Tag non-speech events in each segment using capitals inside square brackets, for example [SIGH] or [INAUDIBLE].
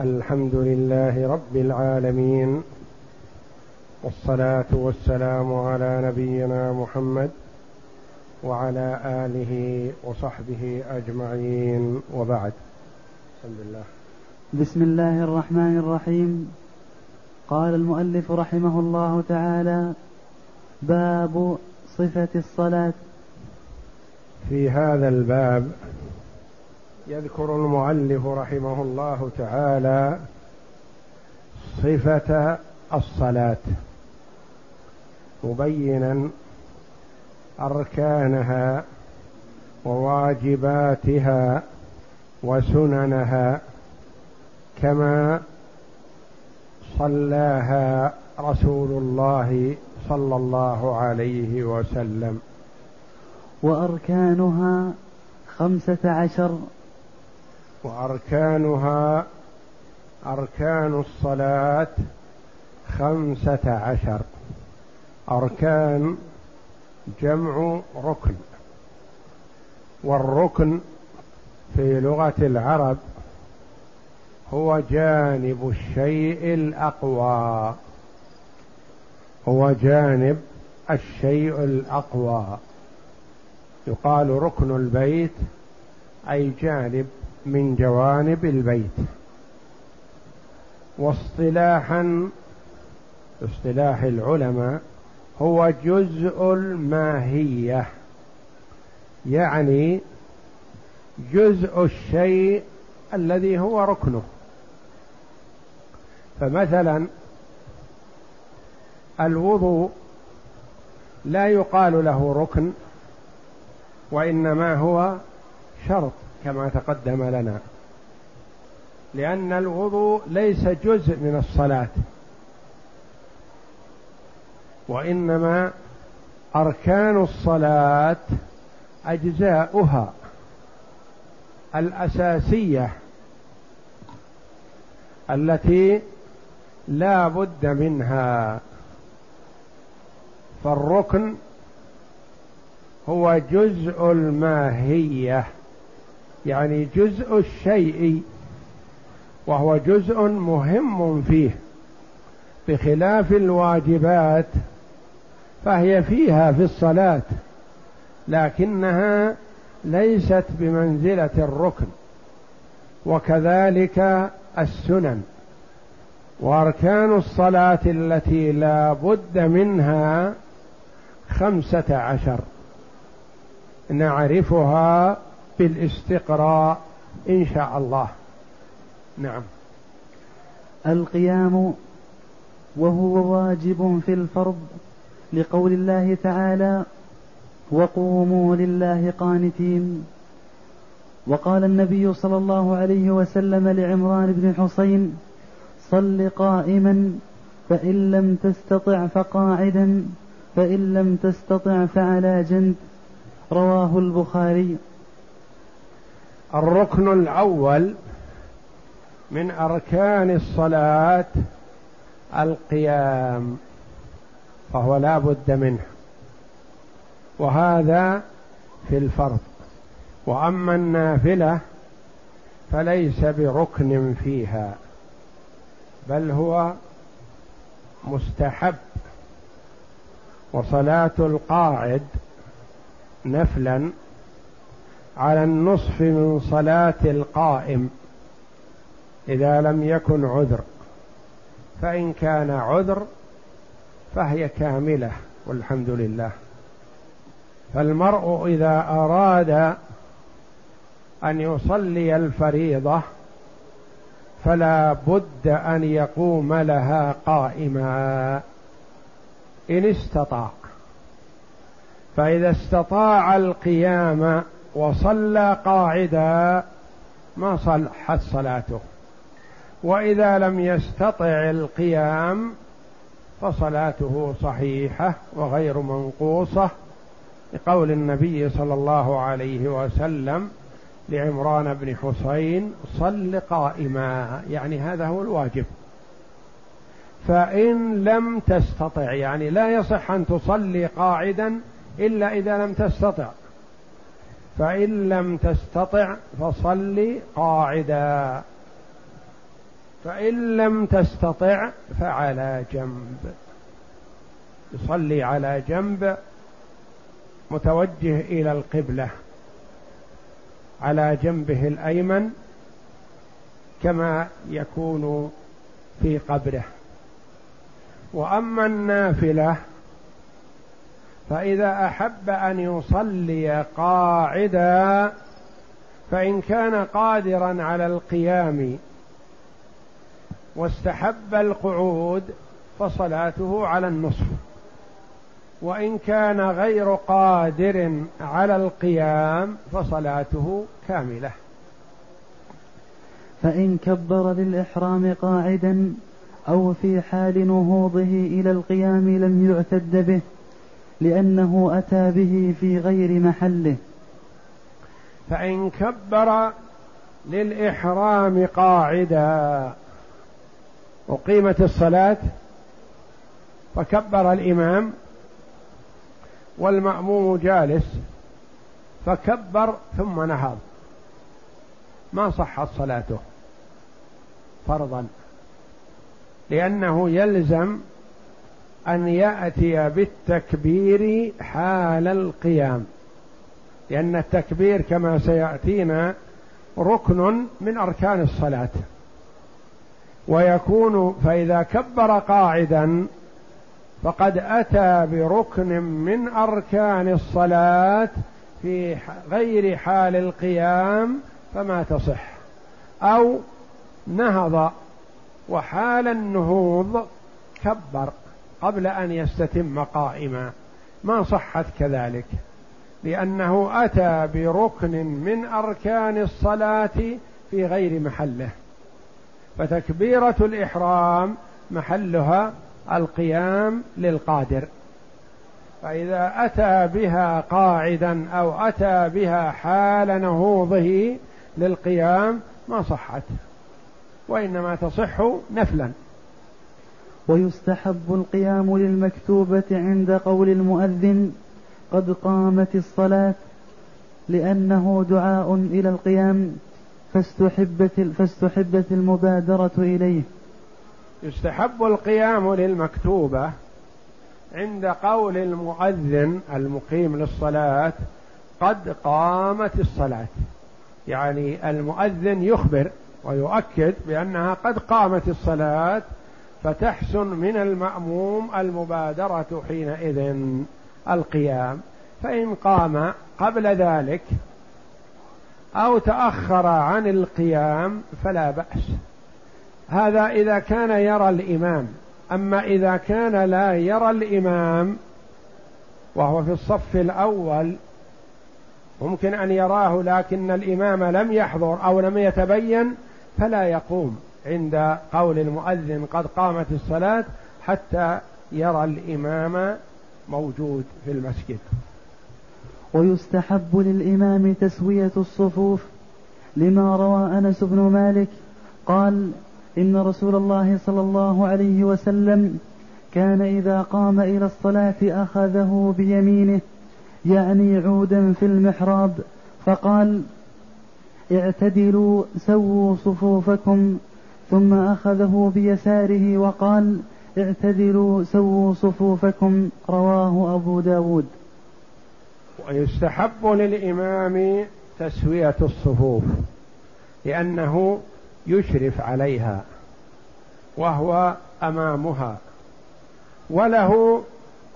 الحمد لله رب العالمين والصلاة والسلام على نبينا محمد وعلى آله وصحبه أجمعين. وبعد. بسم الله بسم الله الرحمن الرحيم. قال المؤلف رحمه الله تعالى باب صفة الصلاة. في هذا الباب يذكر المؤلف رحمه الله تعالى صفة الصلاة مبينا أركانها وواجباتها وسننها كما صلاها رسول الله صلى الله عليه وسلم. وأركانها خمسة عشر وأركانها أركان الصلاة خمسة عشر. أركان جمع ركن. والركن في لغة العرب هو جانب الشيء الأقوى. هو جانب الشيء الأقوى. يقال ركن البيت أي جانب من جوانب البيت. واصطلاحا اصطلاح العلماء هو جزء الماهية. يعني جزء الشيء الذي هو ركنه. فمثلا الوضوء لا يقال له ركن وإنما هو شرط. كما تقدم لنا. لأن الوضوء ليس جزء من الصلاة. وإنما أركان الصلاة أجزاؤها الأساسية التي لا بد منها. فالركن هو جزء الماهية. يعني جزء الشيء وهو جزء مهم فيه بخلاف الواجبات فهي فيها في الصلاة لكنها ليست بمنزلة الركن وكذلك السنن وأركان الصلاة التي لا بد منها خمسة عشر نعرفها بالاستقراء إن شاء الله. نعم. القيام وهو واجب في الفرض لقول الله تعالى وقوموا لله قانتين وقال النبي صلى الله عليه وسلم لعمران بن حسين صل قائما فإن لم تستطع فقاعدا فإن لم تستطع فعلى جنب رواه البخاري. الركن الأول من أركان الصلاة القيام فهو لا بد منه وهذا في الفرض. وأما النافلة فليس بركن فيها بل هو مستحب. وصلاة القاعد نفلا على النصف من صلاة القائم إذا لم يكن عذر. فإن كان عذر فهي كاملة والحمد لله. فالمرء إذا أراد أن يصلي الفريضة فلا بد أن يقوم لها قائما. إن استطاع. فإذا استطاع القيام وصلى قاعدا ما صلحت صلاته. وإذا لم يستطع القيام فصلاته صحيحة وغير منقوصة لقول النبي صلى الله عليه وسلم لعمران بن حسين صل قائما. يعني هذا هو الواجب. فإن لم تستطع يعني لا يصح أن تصلي قاعدا إلا إذا لم تستطع. فإن لم تستطع فصل قاعدا. فإن لم تستطع فعلى جنب. يصلي على جنب متوجه إلى القبلة. على جنبه الأيمن كما يكون في قبره. وأما النافلة فإذا أحب أن يصلي قاعدا فإن كان قادرا على القيام واستحب القعود فصلاته على النصف. وإن كان غير قادر على القيام فصلاته كاملة. فإن كبر للإحرام قاعدا أو في حال نهوضه إلى القيام لم يعتد به لأنه أتى به في غير محله. فإن كبر للإحرام قاعدا. أقيمت الصلاة فكبر الإمام والمأموم جالس فكبر ثم نهض. ما صحت صلاته فرضا لأنه يلزم أن يأتي بالتكبير حال القيام. لأن التكبير كما سيأتينا ركن من أركان الصلاة. ويكون فإذا كبر قاعدا فقد أتى بركن من أركان الصلاة في غير حال القيام فما تصح. أو نهض وحال النهوض كبر. قبل أن يستتم قائما. ما صحت كذلك؟ لأنه أتى بركن من أركان الصلاة في غير محله. فتكبيرة الإحرام محلها القيام للقادر. فإذا أتى بها قاعدا أو أتى بها حال نهوضه للقيام ما صحت. وإنما تصح نفلا. ويستحب القيام للمكتوبة عند قول المؤذن قد قامت الصلاة لأنه دعاء إلى القيام فاستحبت, فاستحبت المبادرة إليه. يستحب القيام للمكتوبة عند قول المؤذن المقيم للصلاة قد قامت الصلاة. يعني المؤذن يخبر ويؤكد بأنها قد قامت الصلاة فتحسن من المأموم المبادرة حينئذ القيام. فإن قام قبل ذلك أو تأخر عن القيام فلا بأس. هذا إذا كان يرى الإمام. أما إذا كان لا يرى الإمام وهو في الصف الأول ممكن أن يراه لكن الإمام لم يحضر أو لم يتبين فلا يقوم. عند قول المؤذن قد قامت الصلاة حتى يرى الإمام موجود في المسجد. ويستحب للإمام تسوية الصفوف لما روى أنس بن مالك قال إن رسول الله صلى الله عليه وسلم كان إذا قام إلى الصلاة أخذه بيمينه يعني عودا في المحراب فقال اعتدلوا سووا صفوفكم ثم أخذه بيساره وقال اعتدلوا سووا صفوفكم رواه أبو داود. ويستحب للإمام تسوية الصفوف لأنه يشرف عليها وهو أمامها وله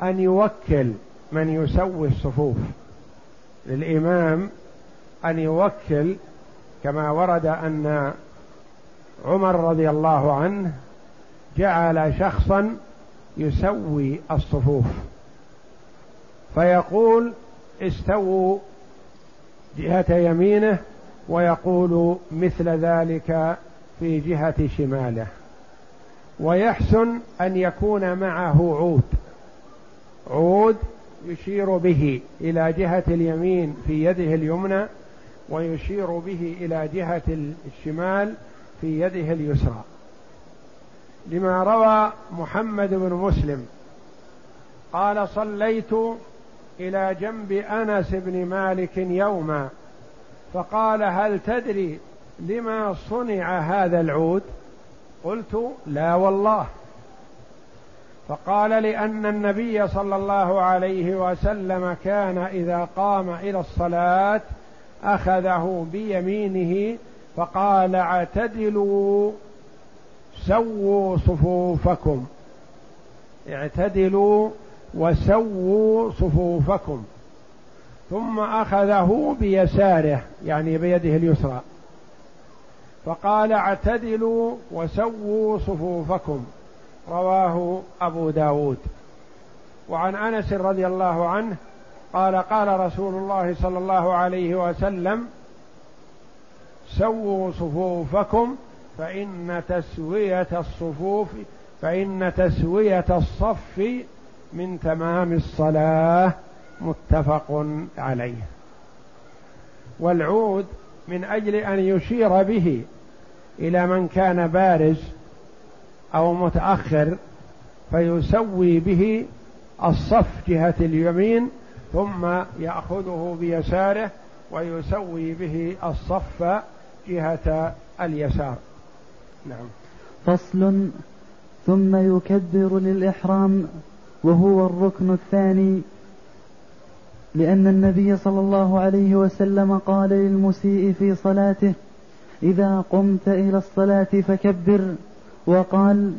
أن يوكل من يسوي الصفوف. للإمام أن يوكل كما ورد أن عمر رضي الله عنه جعل شخصا يسوي الصفوف. فيقول استووا جهة يمينه ويقول مثل ذلك في جهة شماله. ويحسن أن يكون معه عود. عود يشير به إلى جهة اليمين في يده اليمنى ويشير به إلى جهة الشمال في يده اليسرى. لما روى محمد بن مسلم قال صليت إلى جنب أنس بن مالك يوما فقال هل تدري لما صنع هذا العود؟ قلت لا والله. فقال لأن النبي صلى الله عليه وسلم كان إذا قام إلى الصلاة أخذه بيمينه فقال اعتدلوا سووا صفوفكم. اعتدلوا وسووا صفوفكم. ثم أخذه بيساره يعني بيده اليسرى. فقال اعتدلوا وسووا صفوفكم. رواه أبو داود. وعن أنس رضي الله عنه قال قال رسول الله صلى الله عليه وسلم سووا صفوفكم فإن تسوية الصفوف فإن تسوية الصف من تمام الصلاة متفق عليه. والعود من أجل أن يشير به إلى من كان بارز أو متأخر فيسوي به الصف جهة اليمين ثم يأخذه بيساره ويسوي به الصف جهة اليسار. نعم. فصل ثم يكبر للإحرام وهو الركن الثاني لأن النبي صلى الله عليه وسلم قال للمسيء في صلاته إذا قمت إلى الصلاة فكبر وقال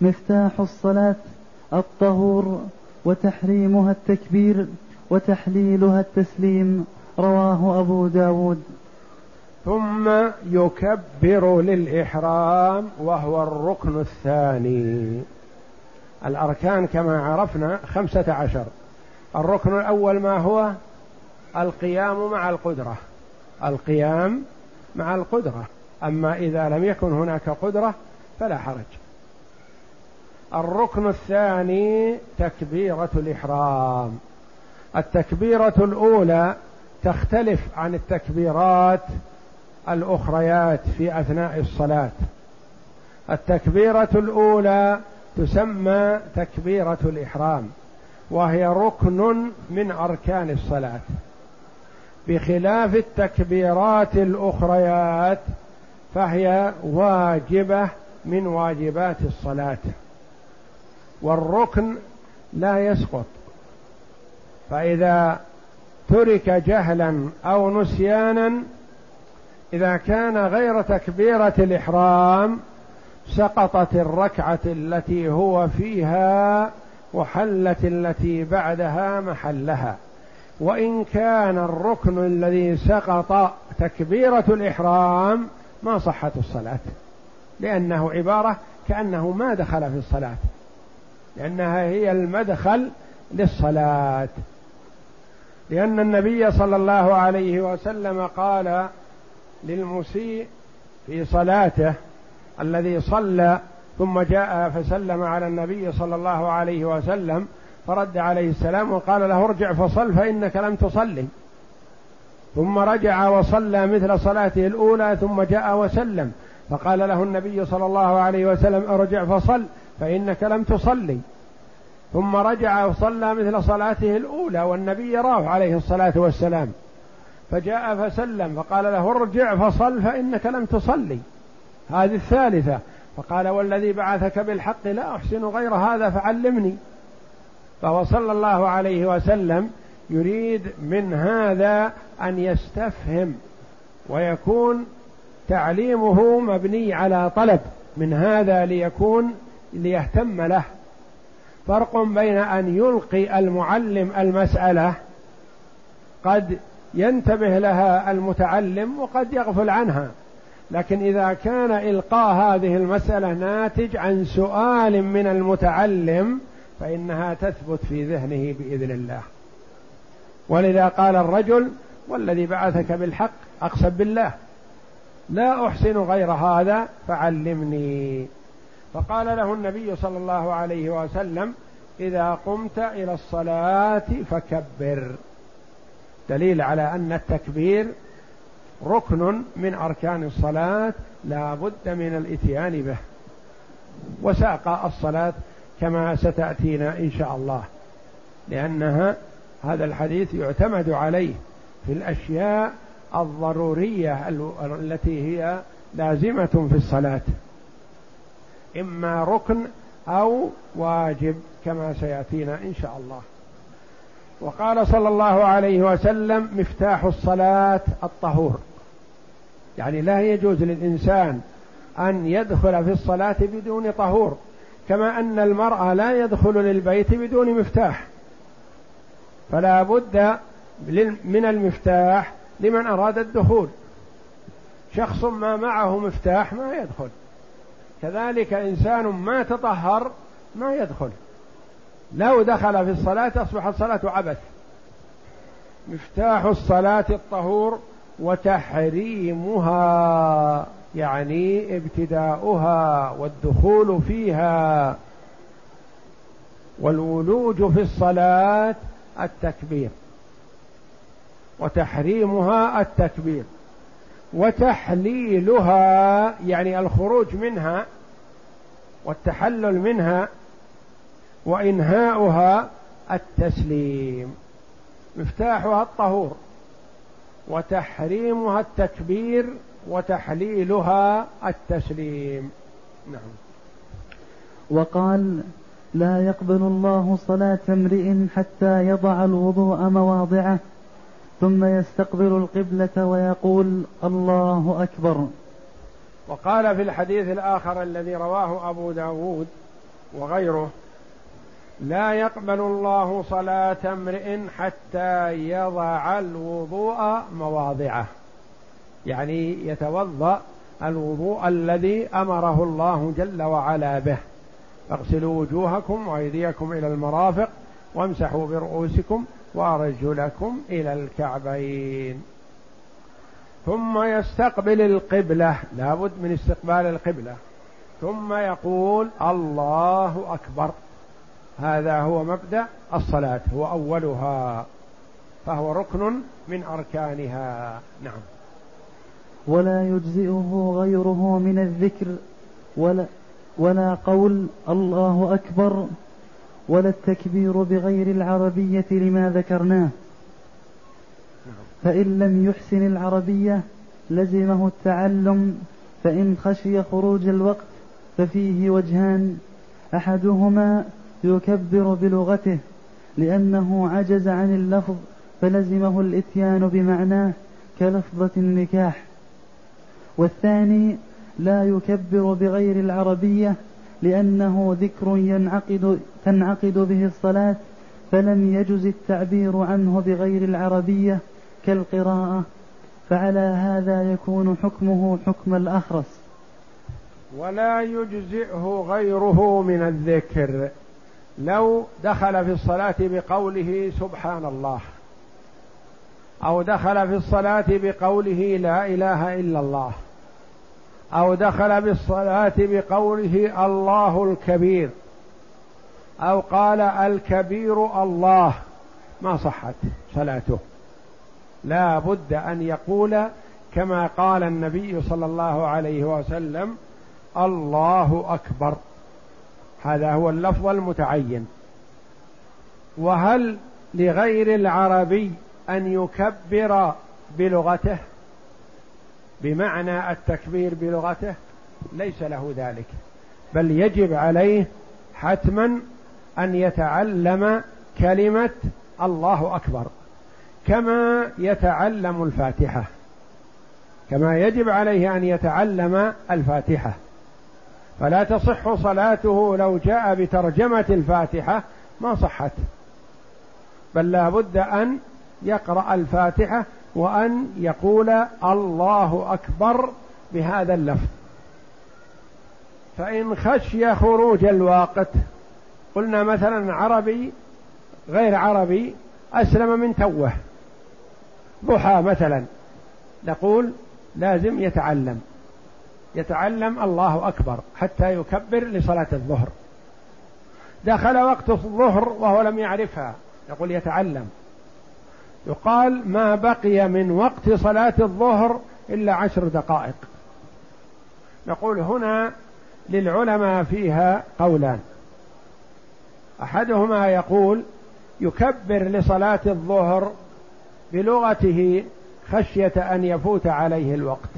مفتاح الصلاة الطهور وتحريمها التكبير وتحليلها التسليم رواه أبو داود. ثم يكبر للإحرام وهو الركن الثاني. الأركان كما عرفنا خمسة عشر. الركن الأول ما هو؟ القيام مع القدرة. القيام مع القدرة. أما إذا لم يكن هناك قدرة فلا حرج. الركن الثاني تكبيرة الإحرام. التكبيرة الأولى تختلف عن التكبيرات الأخريات في أثناء الصلاة. التكبيرة الأولى تسمى تكبيرة الإحرام وهي ركن من أركان الصلاة. بخلاف التكبيرات الأخريات فهي واجبة من واجبات الصلاة. والركن لا يسقط. فإذا ترك جهلا أو نسيانا إذا كان غير تكبيرة الإحرام سقطت الركعة التي هو فيها وحلت التي بعدها محلها. وإن كان الركن الذي سقط تكبيرة الإحرام ما صحت الصلاة. لأنه عبارة كأنه ما دخل في الصلاة. لأنها هي المدخل للصلاة. لأن النبي صلى الله عليه وسلم قال للمسيء في صلاته الذي صلى ثم جاء فسلم على النبي صلى الله عليه وسلم فرد عليه السلام وقال له ارجع فصل فإنك لم تصلي. ثم رجع وصلى مثل صلاته الأولى ثم جاء وسلم. فقال له النبي صلى الله عليه وسلم ارجع فصل فإنك لم تصلي. ثم رجع وصلى مثل صلاته الأولى والنبي يراه عليه الصلاة والسلام. فجاء فسلم فقال له ارجع فصل فإنك لم تصلي. هذه الثالثة. فقال والذي بعثك بالحق لا أحسن غير هذا فعلمني. فهو صلى الله عليه وسلم يريد من هذا أن يستفهم ويكون تعليمه مبني على طلب من هذا ليكون ليهتم له. فرق بين أن يلقي المعلم المسألة قد ينتبه لها المتعلم وقد يغفل عنها. لكن إذا كان إلقاء هذه المسألة ناتج عن سؤال من المتعلم فإنها تثبت في ذهنه بإذن الله. ولذا قال الرجل والذي بعثك بالحق أقسم بالله لا أحسن غير هذا فعلمني. فقال له النبي صلى الله عليه وسلم إذا قمت إلى الصلاة فكبر. دليل على أن التكبير ركن من أركان الصلاة لا بد من الإتيان به وساق الصلاة كما ستأتينا إن شاء الله لأنها هذا الحديث يعتمد عليه في الأشياء الضرورية التي هي لازمة في الصلاة إما ركن أو واجب كما سيأتينا إن شاء الله. وقال صلى الله عليه وسلم مفتاح الصلاة الطهور. يعني لا يجوز للإنسان أن يدخل في الصلاة بدون طهور كما أن المرأة لا يدخل للبيت بدون مفتاح. فلا بد من المفتاح لمن أراد الدخول. شخص ما معه مفتاح ما يدخل. كذلك إنسان ما تطهر ما يدخل. لو دخل في الصلاة أصبحت الصلاة عبث. مفتاح الصلاة الطهور وتحريمها يعني ابتداؤها والدخول فيها. والولوج في الصلاة التكبير. وتحريمها التكبير. وتحليلها يعني الخروج منها والتحلل منها وإنهاؤها التسليم مفتاحها الطهور وتحريمها التكبير وتحليلها التسليم. نعم. وقال لا يقبل الله صلاة امرئ حتى يضع الوضوء مواضعه ثم يستقبل القبلة ويقول الله أكبر. وقال في الحديث الآخر الذي رواه أبو داود وغيره لا يقبل الله صلاة امرئ حتى يضع الوضوء مواضعه. يعني يتوضأ الوضوء الذي أمره الله جل وعلا به. اغسلوا وجوهكم وأيديكم إلى المرافق وامسحوا برؤوسكم وأرجلكم إلى الكعبين. ثم يستقبل القبلة. لابد من استقبال القبلة. ثم يقول الله أكبر. هذا هو مبدأ الصلاة هو أولها فهو ركن من أركانها. نعم. ولا يجزئه غيره من الذكر ولا ولا قول الله أكبر ولا التكبير بغير العربية لما ذكرناه. فإن لم يحسن العربية لزمه التعلم فإن خشي خروج الوقت ففيه وجهان أحدهما يكبر بلغته لأنه عجز عن اللفظ فلزمه الإتيان بمعناه كلفظة النكاح. والثاني لا يكبر بغير العربية لأنه ذكر ينعقد تنعقد به الصلاة فلم يجز التعبير عنه بغير العربية كالقراءة فعلى هذا يكون حكمه حكم الأخرس. ولا يجزئه غيره من الذكر. لو دخل في الصلاة بقوله سبحان الله أو دخل في الصلاة بقوله لا إله إلا الله أو دخل بالصلاة بقوله الله الكبير أو قال الكبير الله ما صحت صلاته. لا بد أن يقول كما قال النبي صلى الله عليه وسلم الله أكبر. هذا هو اللفظ المتعين. وهل لغير العربي أن يكبر بلغته؟ بمعنى التكبير بلغته ليس له ذلك بل يجب عليه حتما أن يتعلم كلمة الله أكبر كما يتعلم الفاتحة كما يجب عليه أن يتعلم الفاتحة. فلا تصح صلاته لو جاء بترجمة الفاتحة ما صحت. بل لا بد أن يقرأ الفاتحة وأن يقول الله أكبر بهذا اللفظ. فإن خشي خروج الوقت قلنا مثلا عربي غير عربي أسلم من توه. ضحى مثلا نقول لازم يتعلم. يتعلم الله أكبر حتى يكبر لصلاة الظهر. دخل وقت الظهر وهو لم يعرفها. يقول يتعلم. يقال ما بقي من وقت صلاة الظهر إلا عشر دقائق. نقول هنا للعلماء فيها قولان. أحدهما يقول يكبر لصلاة الظهر بلغته خشية أن يفوت عليه الوقت.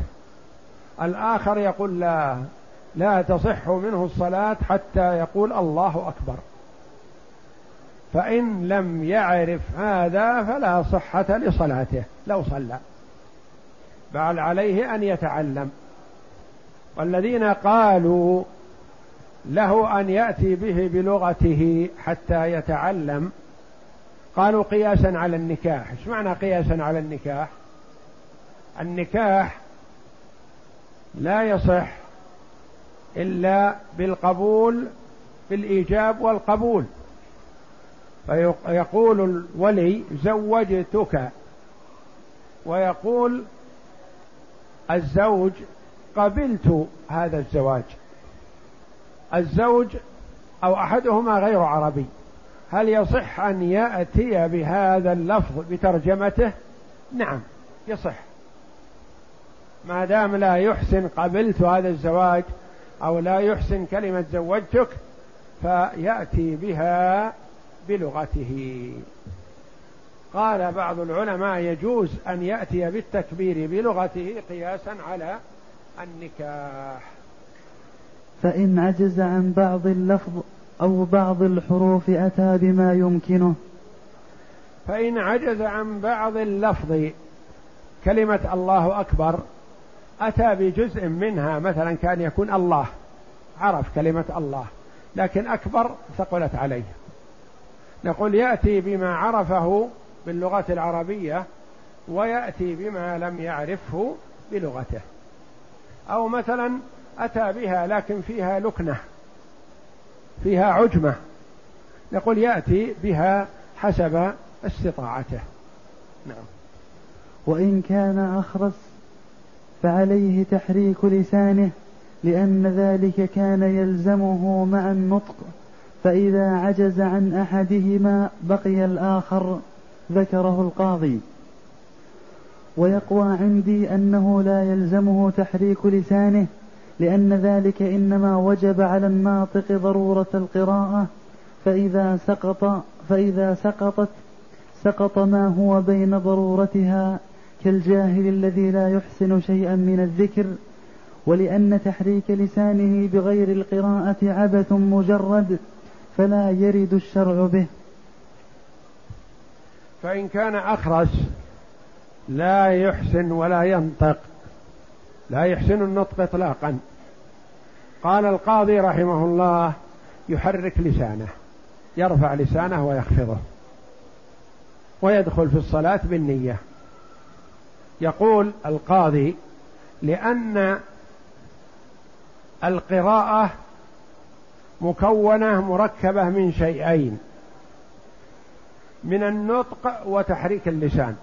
الآخر يقول لا لا تصح منه الصلاة حتى يقول الله أكبر. فإن لم يعرف هذا فلا صحة لصلاته لو صلى. بل عليه أن يتعلم. والذين قالوا له أن يأتي به بلغته حتى يتعلم قالوا قياسا على النكاح. إيش معنى قياسا على النكاح؟ النكاح لا يصح إلا بالقبول بالإيجاب والقبول. فيقول الولي زوجتك. ويقول الزوج قبلت هذا الزواج. الزوج أو أحدهما غير عربي. هل يصح أن يأتي بهذا اللفظ بترجمته؟ نعم يصح. ما دام لا يحسن قبلت هذا الزواج أو لا يحسن كلمة زوجتك فيأتي بها بلغته. قال بعض العلماء يجوز أن يأتي بالتكبير بلغته قياسا على النكاح. فإن عجز عن بعض اللفظ أو بعض الحروف أتى بما يمكنه. فإن عجز عن بعض اللفظ كلمة الله أكبر أتى بجزء منها مثلا كان يكون الله عرف كلمة الله لكن أكبر ثقلت عليه. نقول يأتي بما عرفه باللغة العربية ويأتي بما لم يعرفه بلغته. أو مثلا أتى بها لكن فيها لكنة فيها عجمة. نقول يأتي بها حسب استطاعته. نعم. وإن كان أخرس فعليه تحريك لسانه لأن ذلك كان يلزمه مع النطق فإذا عجز عن أحدهما بقي الآخر ذكره القاضي. ويقوى عندي أنه لا يلزمه تحريك لسانه لأن ذلك إنما وجب على الناطق ضرورة القراءة فإذا سقط فإذا سقطت سقط ما هو بين ضرورتها كالجاهل الذي لا يحسن شيئا من الذكر ولأن تحريك لسانه بغير القراءة عبث مجرد فلا يرد الشرع به. فإن كان أخرس لا يحسن ولا ينطق. لا يحسن النطق إطلاقا. قال القاضي رحمه الله يحرك لسانه يرفع لسانه ويخفضه ويدخل في الصلاة بالنية. يقول القاضي لأن القراءة مكونة مركبة من شيئين من النطق وتحريك اللسان.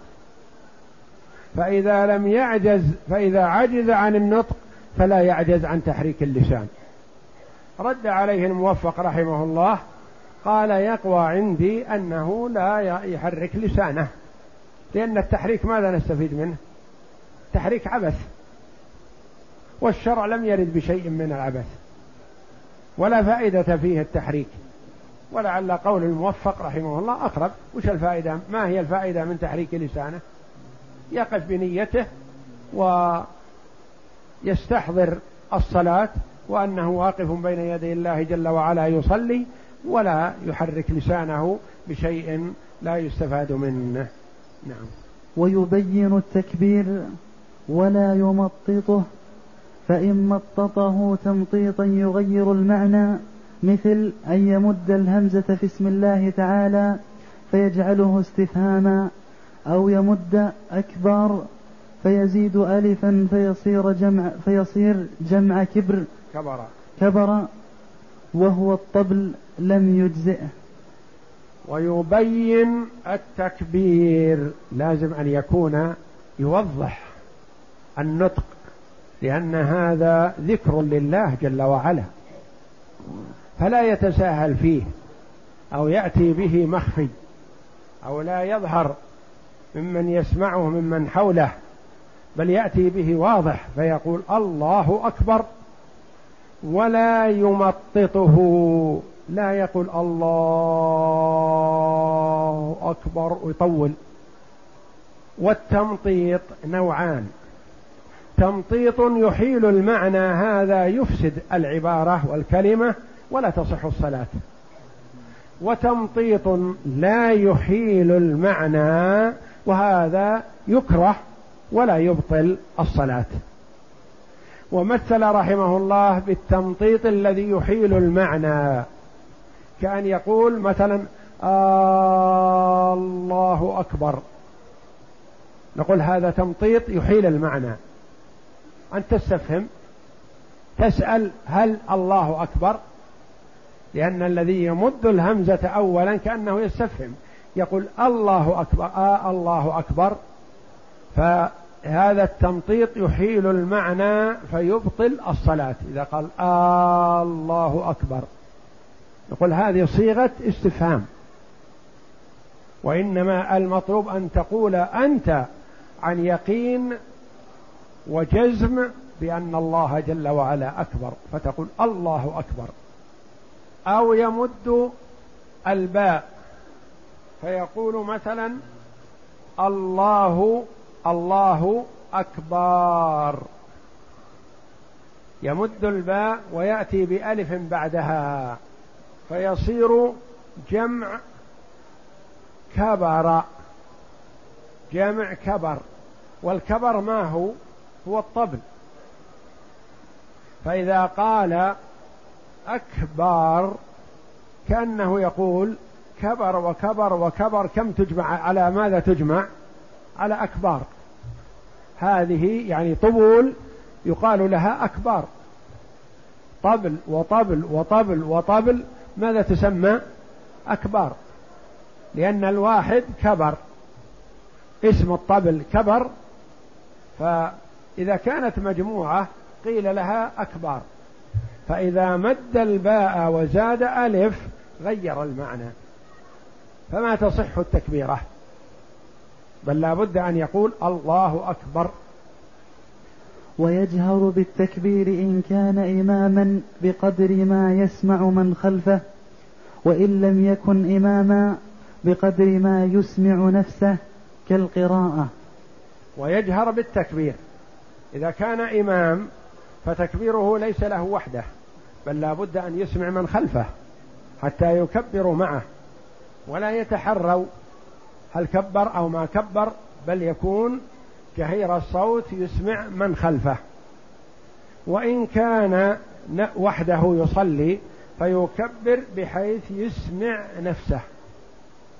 فإذا لم يعجز فإذا عجز عن النطق فلا يعجز عن تحريك اللسان. رد عليه الموفق رحمه الله قال يقوى عندي أنه لا يحرك لسانه لأن التحريك ماذا نستفيد منه؟ تحريك عبث. والشرع لم يرد بشيء من العبث. ولا فائدة فيه التحريك. ولعل قول الموفق رحمه الله أقرب. وش الفائدة؟ ما هي الفائدة من تحريك لسانه؟ يقف بنيته ويستحضر الصلاة وأنه واقف بين يدي الله جل وعلا يصلي ولا يحرك لسانه بشيء لا يستفاد منه. نعم. ويبين التكبير ولا يمططه فإن مططه تمطيطا يغير المعنى مثل أن يمد الهمزة في اسم الله تعالى فيجعله استفهاما أو يمد أكبر فيزيد ألفا فيصير جمع فيصير جمع كبر كبر. كبر وهو الطبل لم يجزئه. ويبين التكبير لازم أن يكون يوضح. النطق لأن هذا ذكر لله جل وعلا فلا يتساهل فيه أو يأتي به مخفي أو لا يظهر ممن يسمعه ممن حوله بل يأتي به واضح فيقول الله أكبر ولا يمططه لا يقول الله أكبر ويطول. والتمطيط نوعان. تمطيط يحيل المعنى هذا يفسد العبارة والكلمة ولا تصح الصلاة. وتمطيط لا يحيل المعنى وهذا يكره ولا يبطل الصلاة. ومثل رحمه الله بالتمطيط الذي يحيل المعنى كأن يقول مثلا آه الله أكبر. نقول هذا تمطيط يحيل المعنى. أن تستفهم. تسأل هل الله أكبر؟ لأن الذي يمد الهمزة أولا كأنه يستفهم. يقول الله أكبر آه الله أكبر. فهذا التمطيط يحيل المعنى فيبطل الصلاة. إذا قال آه الله أكبر نقول هذه صيغة استفهام. وإنما المطلوب أن تقول أنت عن يقين وجزم بأن الله جل وعلا أكبر فتقول الله أكبر. أو يمد الباء فيقول مثلا الله الله أكبر. يمد الباء ويأتي بألف بعدها فيصير جمع كبر. جمع كبر. والكبر ما هو؟ هو الطبل. فإذا قال أكبر كأنه يقول كبر وكبر وكبر كم تجمع؟ على ماذا تجمع؟ على أكبار هذه يعني طبول يقال لها أكبار طبل وطبل وطبل وطبل ماذا تسمى؟ أكبار لأن الواحد كبر. اسم الطبل كبر فإذا كانت مجموعة قيل لها أكبار فإذا مد الباء وزاد ألف غير المعنى. فما تصح التكبيرة؟ بل لا بد أن يقول الله أكبر. ويجهر بالتكبير إن كان إماما بقدر ما يسمع من خلفه وإن لم يكن إماما بقدر ما يسمع نفسه كالقراءة. ويجهر بالتكبير. إذا كان إمام فتكبيره ليس له وحده بل لا بد أن يسمع من خلفه حتى يكبروا معه ولا يتحروا هل كبر أو ما كبر بل يكون جهير الصوت يسمع من خلفه. وإن كان وحده يصلي فيكبر بحيث يسمع نفسه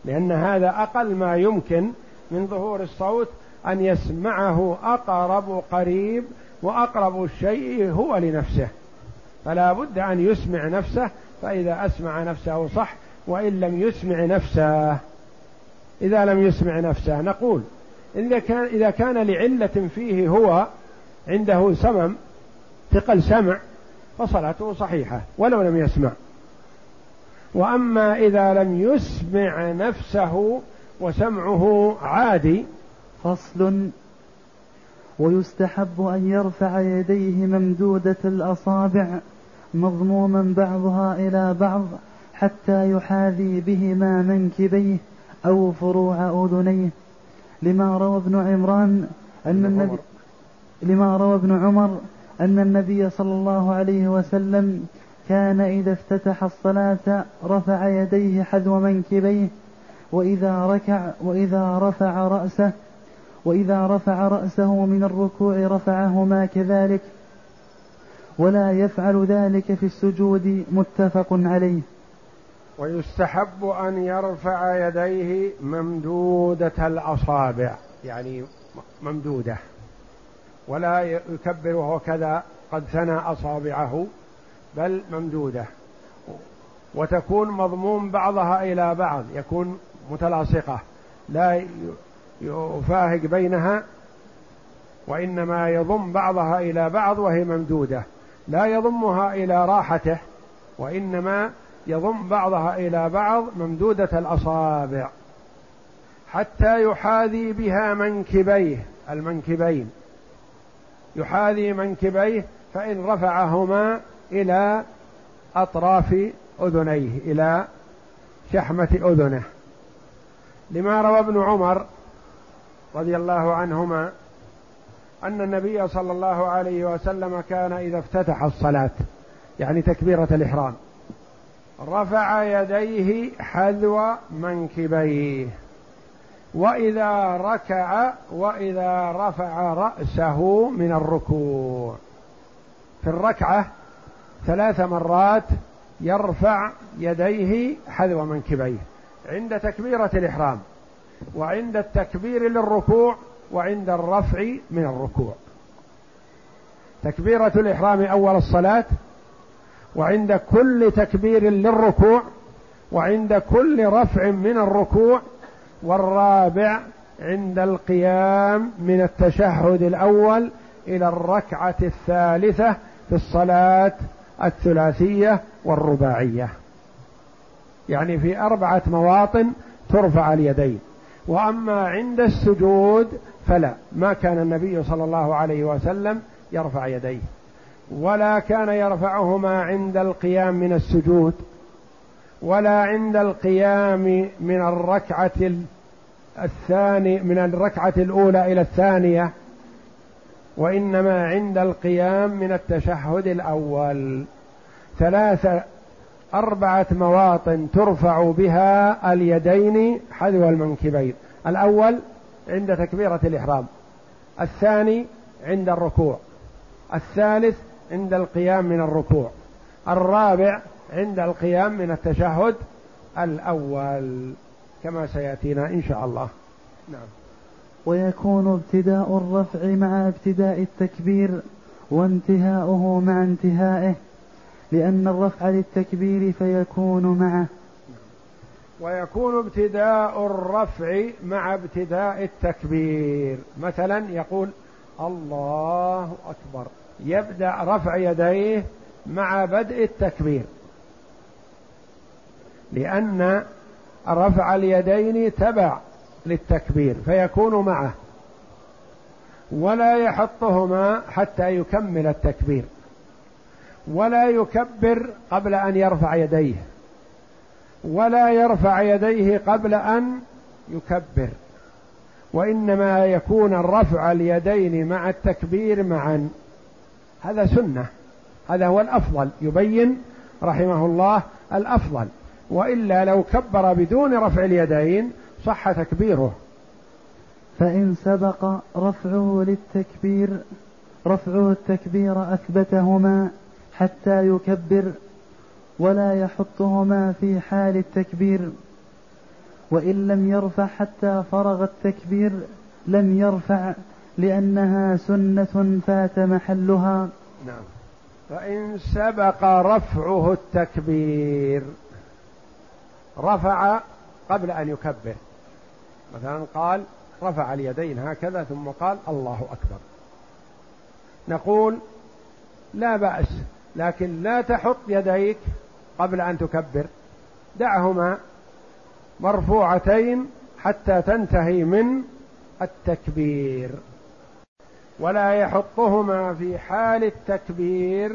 لأن هذا أقل ما يمكن من ظهور الصوت أن يسمعه أقرب قريب وأقرب الشيء هو لنفسه. فلا بد أن يسمع نفسه فإذا أسمع نفسه صح وإن لم يسمع نفسه إذا لم يسمع نفسه نقول إذا كان إذا كان لعلة فيه هو عنده سمم ثقل سمع فصلاته صحيحة ولو لم يسمع. وأما إذا لم يسمع نفسه وسمعه عادي فصل ويستحب أن يرفع يديه ممدودة الأصابع مضموما بعضها إلى بعض حتى يحاذي بهما منكبيه أو فروع أذنيه. لما روى ابن عمران أن النبي لما روى ابن عمر أن النبي صلى الله عليه وسلم كان إذا افتتح الصلاة رفع يديه حذو منكبيه وإذا ركع وإذا رفع رأسه وإذا رفع رأسه من الركوع رفعهما كذلك ولا يفعل ذلك في السجود متفق عليه. ويستحب أن يرفع يديه ممدودة الأصابع يعني ممدودة ولا يكبر وهو كذا قد ثنى أصابعه بل ممدودة. وتكون مضموم بعضها إلى بعض يكون متلاصقة لا يفاهق بينها وإنما يضم بعضها إلى بعض وهي ممدودة. لا يضمها إلى راحته وإنما يضم بعضها إلى بعض ممدودة الأصابع. حتى يحاذي بها منكبيه المنكبين. يحاذي منكبيه فإن رفعهما إلى أطراف أذنيه إلى شحمة أذنه. لما روى ابن عمر رضي الله عنهما أن النبي صلى الله عليه وسلم كان إذا افتتح الصلاة يعني تكبيرة الإحرام. رفع يديه حذو منكبيه. وإذا ركع وإذا رفع رأسه من الركوع. في الركعة ثلاث مرات يرفع يديه حذو منكبيه. عند تكبيرة الإحرام. وعند التكبير للركوع وعند الرفع من الركوع. تكبيرة الإحرام أول الصلاة وعند كل تكبير للركوع وعند كل رفع من الركوع والرابع عند القيام من التشهد الأول إلى الركعة الثالثة في الصلاة الثلاثية والرباعية. يعني في أربعة مواطن ترفع اليدين. وأما عند السجود فلا. ما كان النبي صلى الله عليه وسلم يرفع يديه. ولا كان يرفعهما عند القيام من السجود ولا عند القيام من الركعة الثاني من الركعة الأولى إلى الثانية وإنما عند القيام من التشهد الأول. ثلاثة أربعة مواطن ترفع بها اليدين حذو المنكبين. الأول عند تكبيرة الإحرام. الثاني عند الركوع. الثالث عند القيام من الركوع. الرابع عند القيام من التشهد الأول كما سيأتينا إن شاء الله. نعم. ويكون ابتداء الرفع مع ابتداء التكبير وانتهاؤه مع انتهائه. لأن الرفع للتكبير فيكون معه. ويكون ابتداء الرفع مع ابتداء التكبير. مثلا يقول الله أكبر. يبدأ رفع يديه مع بدء التكبير. لأن رفع اليدين تبع للتكبير فيكون معه. ولا يحطهما حتى يكمل التكبير. ولا يكبر قبل أن يرفع يديه ولا يرفع يديه قبل أن يكبر وإنما يكون الرفع اليدين مع التكبير معا. هذا سنة هذا هو الأفضل يبين رحمه الله الأفضل. وإلا لو كبر بدون رفع اليدين صح تكبيره. فإن سبق رفعه للتكبير رفعه التكبير أثبتهما. حتى يكبر ولا يحطهما في حال التكبير. وإن لم يرفع حتى فرغ التكبير لم يرفع لأنها سنة فات محلها. نعم. فإن سبق رفعه التكبير رفع قبل أن يكبر. مثلا قال رفع اليدين هكذا ثم قال الله أكبر. نقول لا بأس لكن لا تحط يديك قبل أن تكبر. دعهما مرفوعتين حتى تنتهي من التكبير. ولا يحطهما في حال التكبير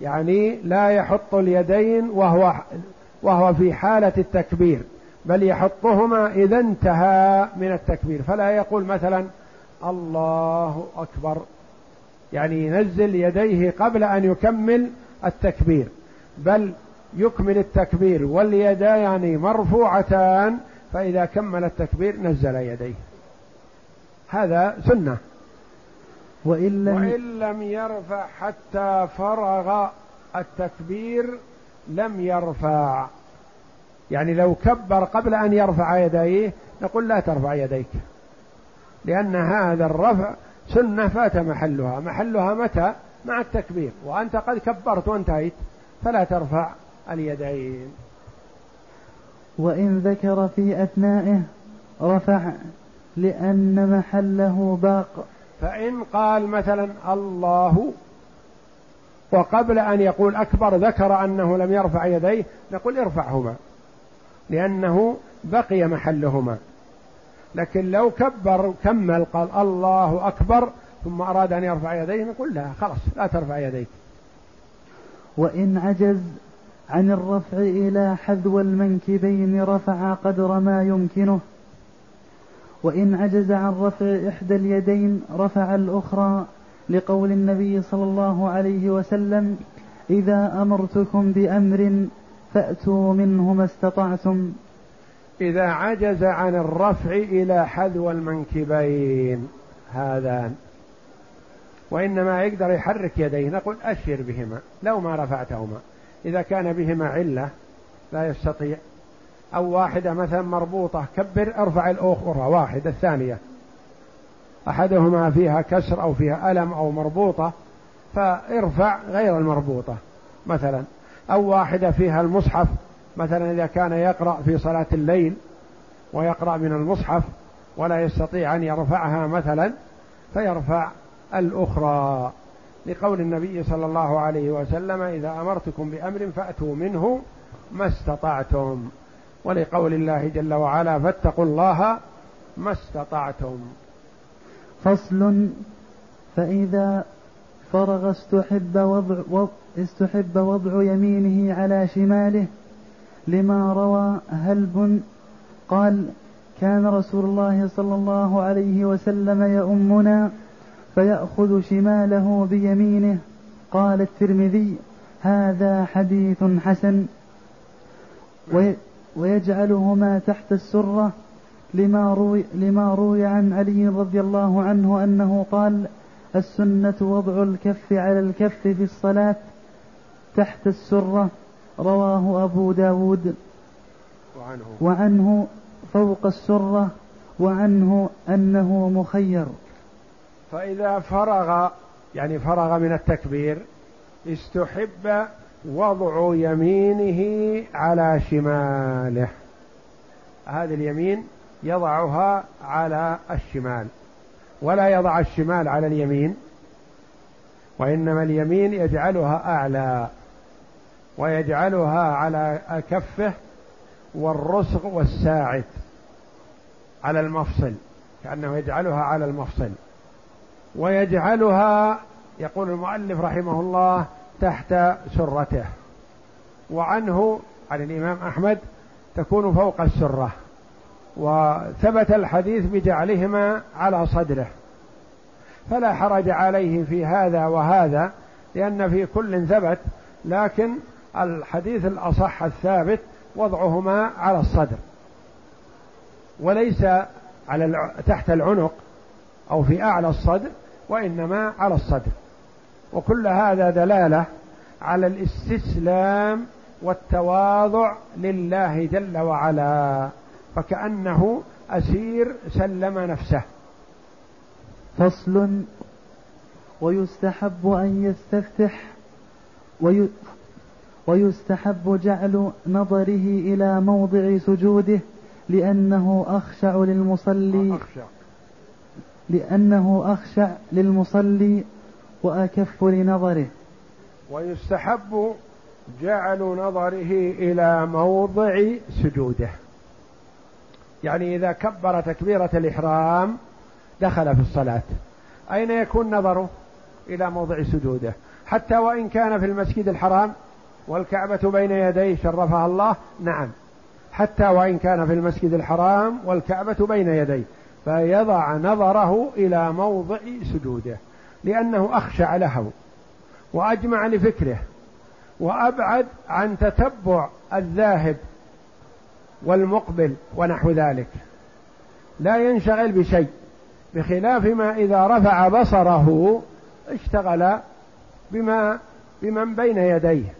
يعني لا يحط اليدين وهو وهو في حالة التكبير بل يحطهما إذا انتهى من التكبير. فلا يقول مثلا الله أكبر. يعني ينزل يديه قبل أن يكمل التكبير بل يكمل التكبير واليدان مرفوعتان فإذا كمل التكبير نزل يديه. هذا سنة. وإن لم, وإن لم يرفع حتى فرغ التكبير لم يرفع. يعني لو كبر قبل أن يرفع يديه نقول لا ترفع يديك لأن هذا الرفع سنة فات محلها. محلها متى؟ مع التكبير. وأنت قد كبرت وانتهيت فلا ترفع اليدين. وإن ذكر في أثنائه رفع لأن محله باق. فإن قال مثلا الله وقبل أن يقول أكبر ذكر أنه لم يرفع يديه نقول ارفعهما لأنه بقي محلهما. لكن لو كبر كمل قال الله أكبر ثم أراد أن يرفع يديه نقول لا خلاص لا ترفع يديك. وإن عجز عن الرفع إلى حذو المنكبين رفع قدر ما يمكنه. وإن عجز عن رفع إحدى اليدين رفع الأخرى لقول النبي صلى الله عليه وسلم إذا أمرتكم بأمر فأتوا منه ما استطعتم. إذا عجز عن الرفع إلى حذو المنكبين. هذان وإنما يقدر يحرك يديه. نقول أشر بهما. لو ما رفعتهما. إذا كان بهما علة لا يستطيع. أو واحدة مثلا مربوطة كبر ارفع الأخرى. واحدة الثانية. أحدهما فيها كسر أو فيها ألم أو مربوطة فارفع غير المربوطة مثلا. أو واحدة فيها المصحف مثلا إذا كان يقرأ في صلاة الليل ويقرأ من المصحف ولا يستطيع أن يرفعها مثلا فيرفع الأخرى. لقول النبي صلى الله عليه وسلم إذا أمرتكم بأمر فأتوا منه ما استطعتم. ولقول الله جل وعلا فاتقوا الله ما استطعتم. فصل فإذا فرغ استحب وضع استحب وضع يمينه على شماله لما روى هلب قال كان رسول الله صلى الله عليه وسلم يؤمنا فيأخذ شماله بيمينه. قال الترمذي هذا حديث حسن. ويجعلهما تحت السرة لما روي, لما روي عن علي رضي الله عنه أنه قال السنة وضع الكف على الكف في الصلاة تحت السرة. رواه أبو داود وعنه, وعنه فوق السرة وعنه أنه مخير. فإذا فرغ يعني فرغ من التكبير استحب وضع يمينه على شماله. هذه اليمين يضعها على الشمال ولا يضع الشمال على اليمين وإنما اليمين يجعلها أعلى. ويجعلها على كفه والرسغ والساعد على المفصل كأنه يجعلها على المفصل. ويجعلها يقول المؤلف رحمه الله تحت سرته. وعنه عن الإمام أحمد تكون فوق السرة. وثبت الحديث بجعلهما على صدره. فلا حرج عليه في هذا وهذا لأن في كل ثبت لكن الحديث الأصح الثابت وضعهما على الصدر. وليس على تحت العنق أو في أعلى الصدر وإنما على الصدر. وكل هذا دلالة على الاستسلام والتواضع لله جل وعلا فكأنه أسير سلم نفسه. فصل ويستحب أن يستفتح ويستحب جعل نظره إلى موضع سجوده لأنه أخشع للمصلي أخشع. لأنه أخشع للمصلي وأكف لنظره. ويستحب جعل نظره إلى موضع سجوده. يعني إذا كبر تكبيرة الإحرام دخل في الصلاة. أين يكون نظره؟ إلى موضع سجوده. حتى وإن كان في المسجد الحرام والكعبة بين يديه شرفها الله. نعم. حتى وإن كان في المسجد الحرام والكعبة بين يديه. فيضع نظره إلى موضع سجوده. لأنه أخشع له وأجمع لفكره وأبعد عن تتبع الذاهب والمقبل ونحو ذلك. لا ينشغل بشيء بخلاف ما إذا رفع بصره اشتغل بما بمن بين يديه.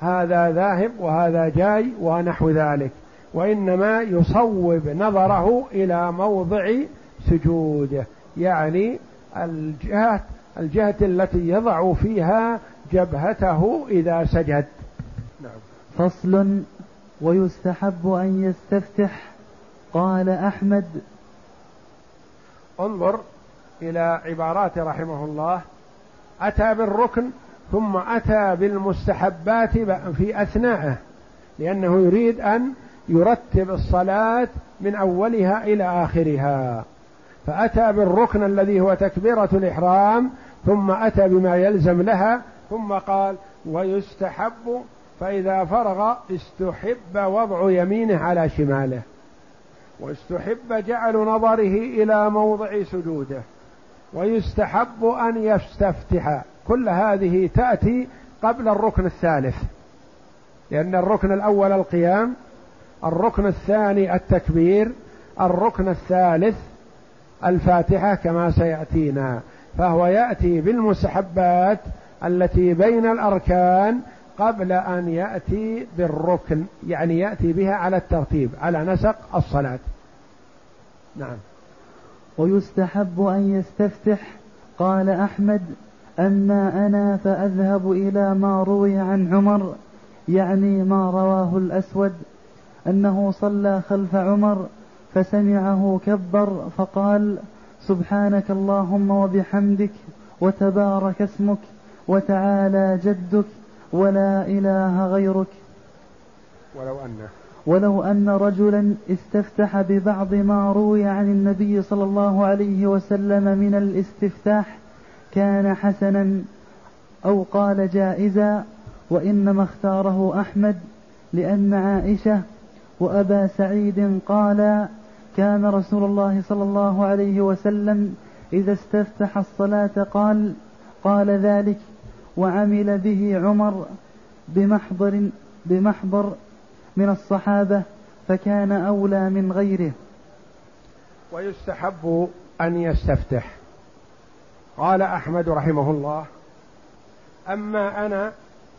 هذا ذاهب وهذا جاي ونحو ذلك وإنما يصوب نظره إلى موضع سجوده يعني الجهة الجهة التي يضع فيها جبهته إذا سجد. نعم. فصل ويستحب أن يستفتح. قال أحمد انظر إلى عبارات رحمه الله. أتى بالركن ثم أتى بالمستحبات في أثنائه لأنه يريد أن يرتب الصلاة من أولها إلى آخرها. فأتى بالركن الذي هو تكبيرة الإحرام ثم أتى بما يلزم لها ثم قال ويستحب فإذا فرغ استحب وضع يمينه على شماله. واستحب جعل نظره إلى موضع سجوده ويستحب أن يستفتح. كل هذه تأتي قبل الركن الثالث. لأن الركن الأول القيام الركن الثاني التكبير الركن الثالث الفاتحة كما سيأتينا. فهو يأتي بالمستحبات التي بين الأركان قبل أن يأتي بالركن يعني يأتي بها على الترتيب على نسق الصلاة. نعم. ويستحب أن يستفتح قال أحمد أما أنا فأذهب إلى ما روي عن عمر يعني ما رواه الأسود أنه صلى خلف عمر فسمعه كبر فقال سبحانك اللهم وبحمدك وتبارك اسمك وتعالى جدك ولا إله غيرك. ولو أن. ولو أن رجلا استفتح ببعض ما روي عن النبي صلى الله عليه وسلم من الاستفتاح كان حسنا أو قال جائزا وإنما اختاره أحمد لأن عائشة وأبا سعيد قالا كان رسول الله صلى الله عليه وسلم إذا استفتح الصلاة قال قال ذلك وعمل به عمر بمحضر بمحضر من الصحابة فكان أولى من غيره. ويستحب أن يستفتح. قال أحمد رحمه الله أما أنا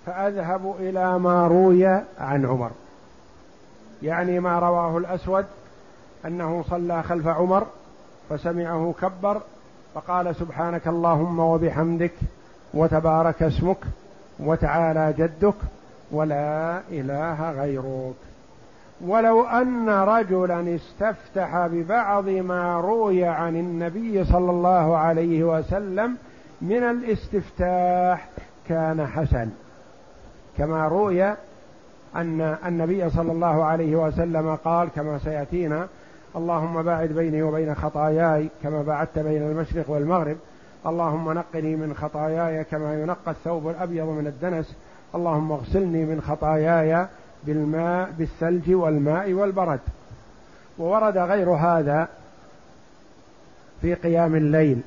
فأذهب إلى ما روي عن عمر. يعني ما رواه الأسود أنه صلى خلف عمر فسمعه كبر فقال سبحانك اللهم وبحمدك وتبارك اسمك وتعالى جدك ولا إله غيرك. ولو أن رجلا استفتح ببعض ما روي عن النبي صلى الله عليه وسلم من الاستفتاح كان حسن. كما روي أن النبي صلى الله عليه وسلم قال كما سيأتينا اللهم باعد بيني وبين خطاياي كما بعدت بين المشرق والمغرب. اللهم نقني من خطاياي كما ينقى الثوب الأبيض من الدنس. اللهم اغسلني من خطاياي بالماء بالثلج والماء والبرد. وورد غير هذا في قيام الليل.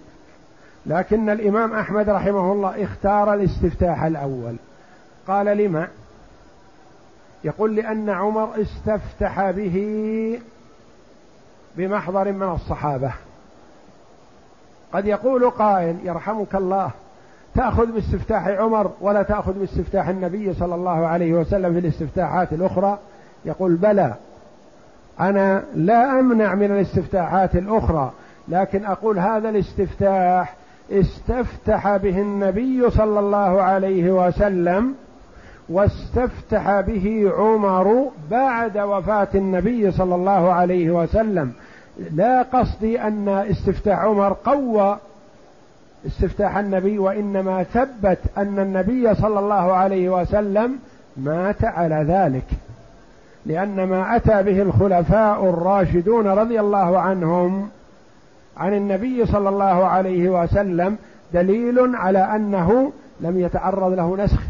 لكن الإمام أحمد رحمه الله اختار الاستفتاح الأول. قال لما؟ يقول لأن عمر استفتح به بمحضر من الصحابة. قد يقول قائل يرحمك الله تأخذ باستفتاح عمر ولا تأخذ باستفتاح النبي صلى الله عليه وسلم في الاستفتاحات الأخرى. يقول بلى أنا لا أمنع من الاستفتاحات الأخرى لكن أقول هذا الاستفتاح استفتح به النبي صلى الله عليه وسلم واستفتح به عمر بعد وفاة النبي صلى الله عليه وسلم. لا قصدي أن استفتاح عمر قوى استفتاح النبي وإنما ثبت أن النبي صلى الله عليه وسلم مات على ذلك لأن ما أتى به الخلفاء الراشدون رضي الله عنهم عن النبي صلى الله عليه وسلم دليل على أنه لم يتعرض له نسخ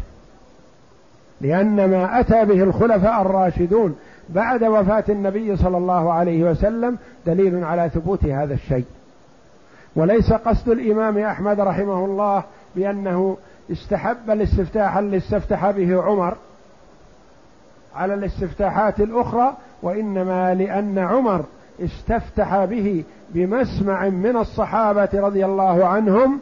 لأن ما أتى به الخلفاء الراشدون بعد وفاة النبي صلى الله عليه وسلم دليل على ثبوت هذا الشيء. وليس قصد الإمام أحمد رحمه الله بأنه استحب الاستفتاح اللي استفتح به عمر على الاستفتاحات الأخرى وإنما لأن عمر استفتح به بمسمع من الصحابة رضي الله عنهم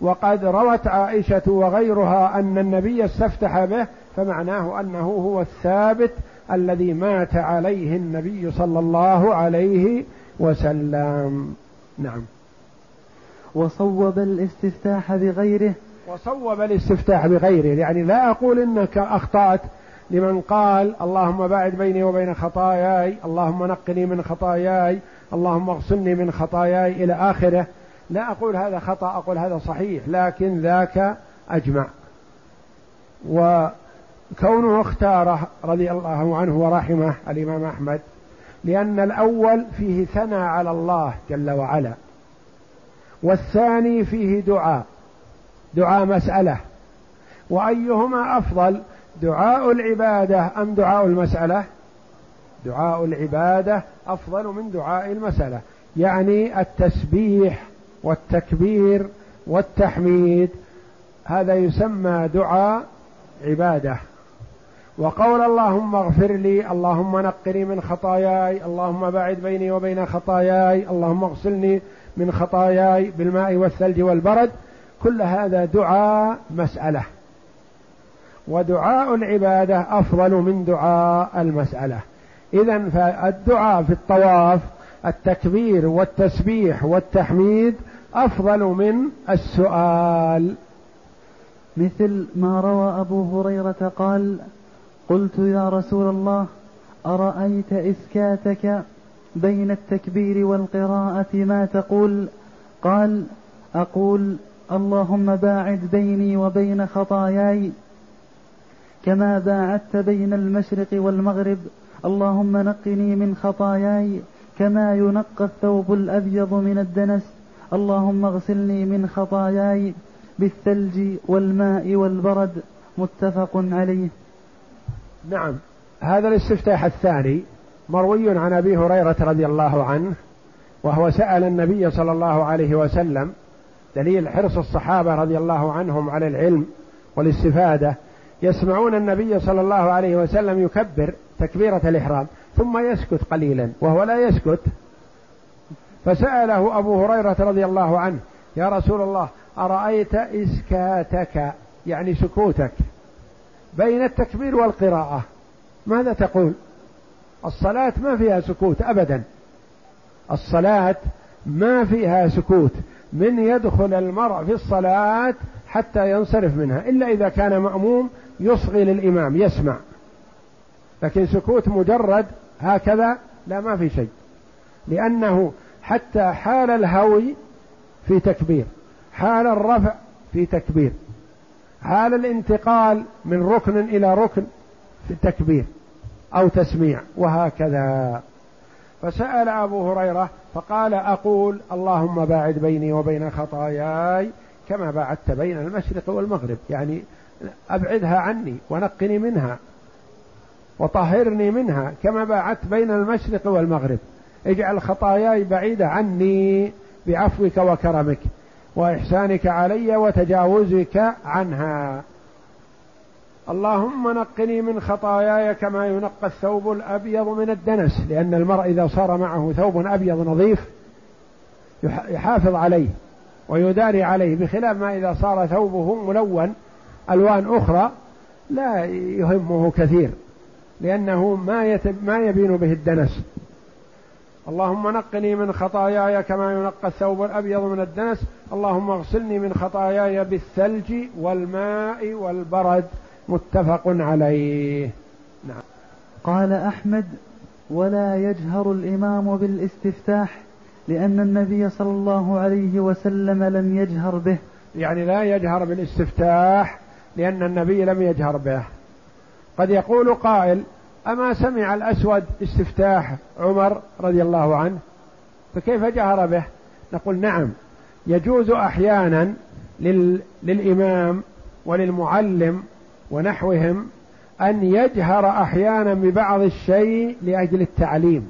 وقد روت عائشة وغيرها أن النبي استفتح به فمعناه أنه هو الثابت الذي مات عليه النبي صلى الله عليه وسلم. نعم. وصوب الاستفتاح بغيره. وصوب الاستفتاح بغيره. يعني لا أقول إنك أخطأت لمن قال اللهم باعد بيني وبين خطاياي اللهم نقني من خطاياي اللهم اغسلني من خطاياي إلى آخره. لا أقول هذا خطأ أقول هذا صحيح لكن ذاك أجمع. وكونه اختاره رضي الله عنه ورحمه الإمام أحمد لأن الأول فيه ثنى على الله جل وعلا. والثاني فيه دعاء دعاء مسألة. وأيهما أفضل دعاء العبادة أم دعاء المسألة؟ دعاء العبادة أفضل من دعاء المسألة يعني التسبيح والتكبير والتحميد هذا يسمى دعاء عبادة. وقول اللهم اغفر لي اللهم نقني من خطاياي اللهم باعد بيني وبين خطاياي اللهم اغسلني من خطاياي بالماء والثلج والبرد كل هذا دعاء مسألة. ودعاء العبادة أفضل من دعاء المسألة. إذا فالدعاء في الطواف التكبير والتسبيح والتحميد أفضل من السؤال. مثل ما روى أبو هريرة قال قلت يا رسول الله أرأيت إسكاتك؟ بين التكبير والقراءة ما تقول؟ قال أقول اللهم باعد بيني وبين خطاياي. كما باعدت بين المشرق والمغرب اللهم نقني من خطاياي. كما ينقى الثوب الأبيض من الدنس اللهم اغسلني من خطاياي بالثلج والماء والبرد. متفق عليه. نعم هذا الاستفتاح الثاني. مروي عن أبي هريرة رضي الله عنه وهو سأل النبي صلى الله عليه وسلم دليل حرص الصحابة رضي الله عنهم على العلم والاستفادة يسمعون النبي صلى الله عليه وسلم يكبر تكبيرة الإحرام ثم يسكت قليلا وهو لا يسكت. فسأله أبو هريرة رضي الله عنه يا رسول الله أرأيت إسكاتك يعني سكوتك بين التكبير والقراءة؟ ماذا تقول؟ الصلاة ما فيها سكوت أبدا. الصلاة ما فيها سكوت. من يدخل المرء في الصلاة حتى ينصرف منها. إلا إذا كان مأموم يصغي للإمام يسمع. لكن سكوت مجرد هكذا لا ما في شيء. لأنه حتى حال الهوي في تكبير حال الرفع في تكبير حال الانتقال من ركن إلى ركن في التكبير أو تسميع وهكذا. فسأل أبو هريرة فقال أقول اللهم باعد بيني وبين خطاياي كما باعدت بين المشرق والمغرب يعني أبعدها عني ونقني منها وطهرني منها كما باعدت بين المشرق والمغرب. اجعل خطاياي بعيدة عني بعفوك وكرمك وإحسانك علي وتجاوزك عنها. اللهم نقني من خطاياي كما ينقى الثوب الأبيض من الدنس لأن المرء إذا صار معه ثوب أبيض نظيف يحافظ عليه ويداري عليه بخلاف ما إذا صار ثوبه ملون ألوان أخرى لا يهمه كثير لأنه ما ما يبين به الدنس. اللهم نقني من خطاياي كما ينقى الثوب الأبيض من الدنس اللهم اغسلني من خطاياي بالثلج والماء والبرد. متفق عليه. نعم. قال أحمد ولا يجهر الإمام بالاستفتاح لأن النبي صلى الله عليه وسلم لم يجهر به. يعني لا يجهر بالاستفتاح لأن النبي لم يجهر به. قد يقول قائل أما سمع الأسود استفتاح عمر رضي الله عنه فكيف جهر به؟ نقول نعم يجوز أحيانا لل... للإمام وللمعلم ونحوهم أن يجهر أحيانا ببعض الشيء لأجل التعليم.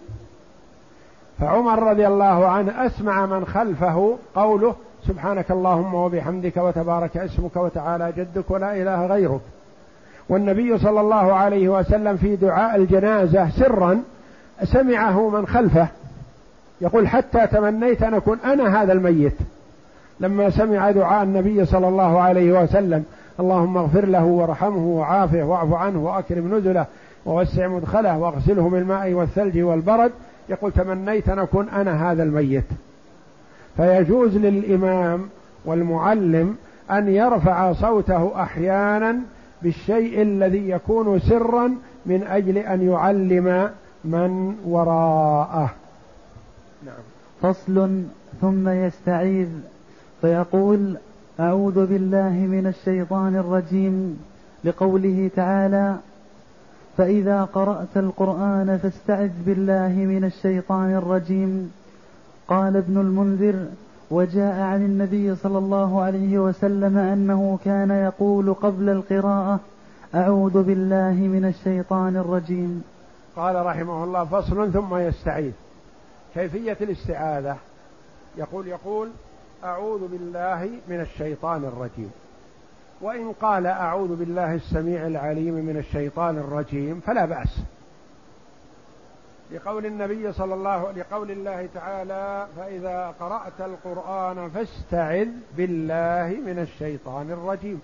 فعمر رضي الله عنه أسمع من خلفه قوله سبحانك اللهم وبحمدك وتبارك اسمك وتعالى جدك ولا إله غيرك. والنبي صلى الله عليه وسلم في دعاء الجنازة سرا سمعه من خلفه يقول حتى تمنيت أن أكون أنا هذا الميت. لما سمع دعاء النبي صلى الله عليه وسلم اللهم اغفر له وارحمه وعافه واعف عنه واكرم نزله ووسع مدخله واغسله بالماء والثلج والبرد. يقول تمنيت أن أكون أنا هذا الميت. فيجوز للإمام والمعلم أن يرفع صوته أحيانا بالشيء الذي يكون سرا من أجل أن يعلم من وراءه. نعم. فصل ثم يستعيذ فيقول أعوذ بالله من الشيطان الرجيم لقوله تعالى فإذا قرأت القرآن فاستعذ بالله من الشيطان الرجيم. قال ابن المنذر وجاء عن النبي صلى الله عليه وسلم أنه كان يقول قبل القراءة أعوذ بالله من الشيطان الرجيم. قال رحمه الله فصل ثم يستعيذ. كيفية الاستعاذة؟ يقول يقول أعوذ بالله من الشيطان الرجيم. وإن قال أعوذ بالله السميع العليم من الشيطان الرجيم فلا بأس. لقول النبي صلى الله لقول الله تعالى فإذا قرأت القرآن فاستعذ بالله من الشيطان الرجيم.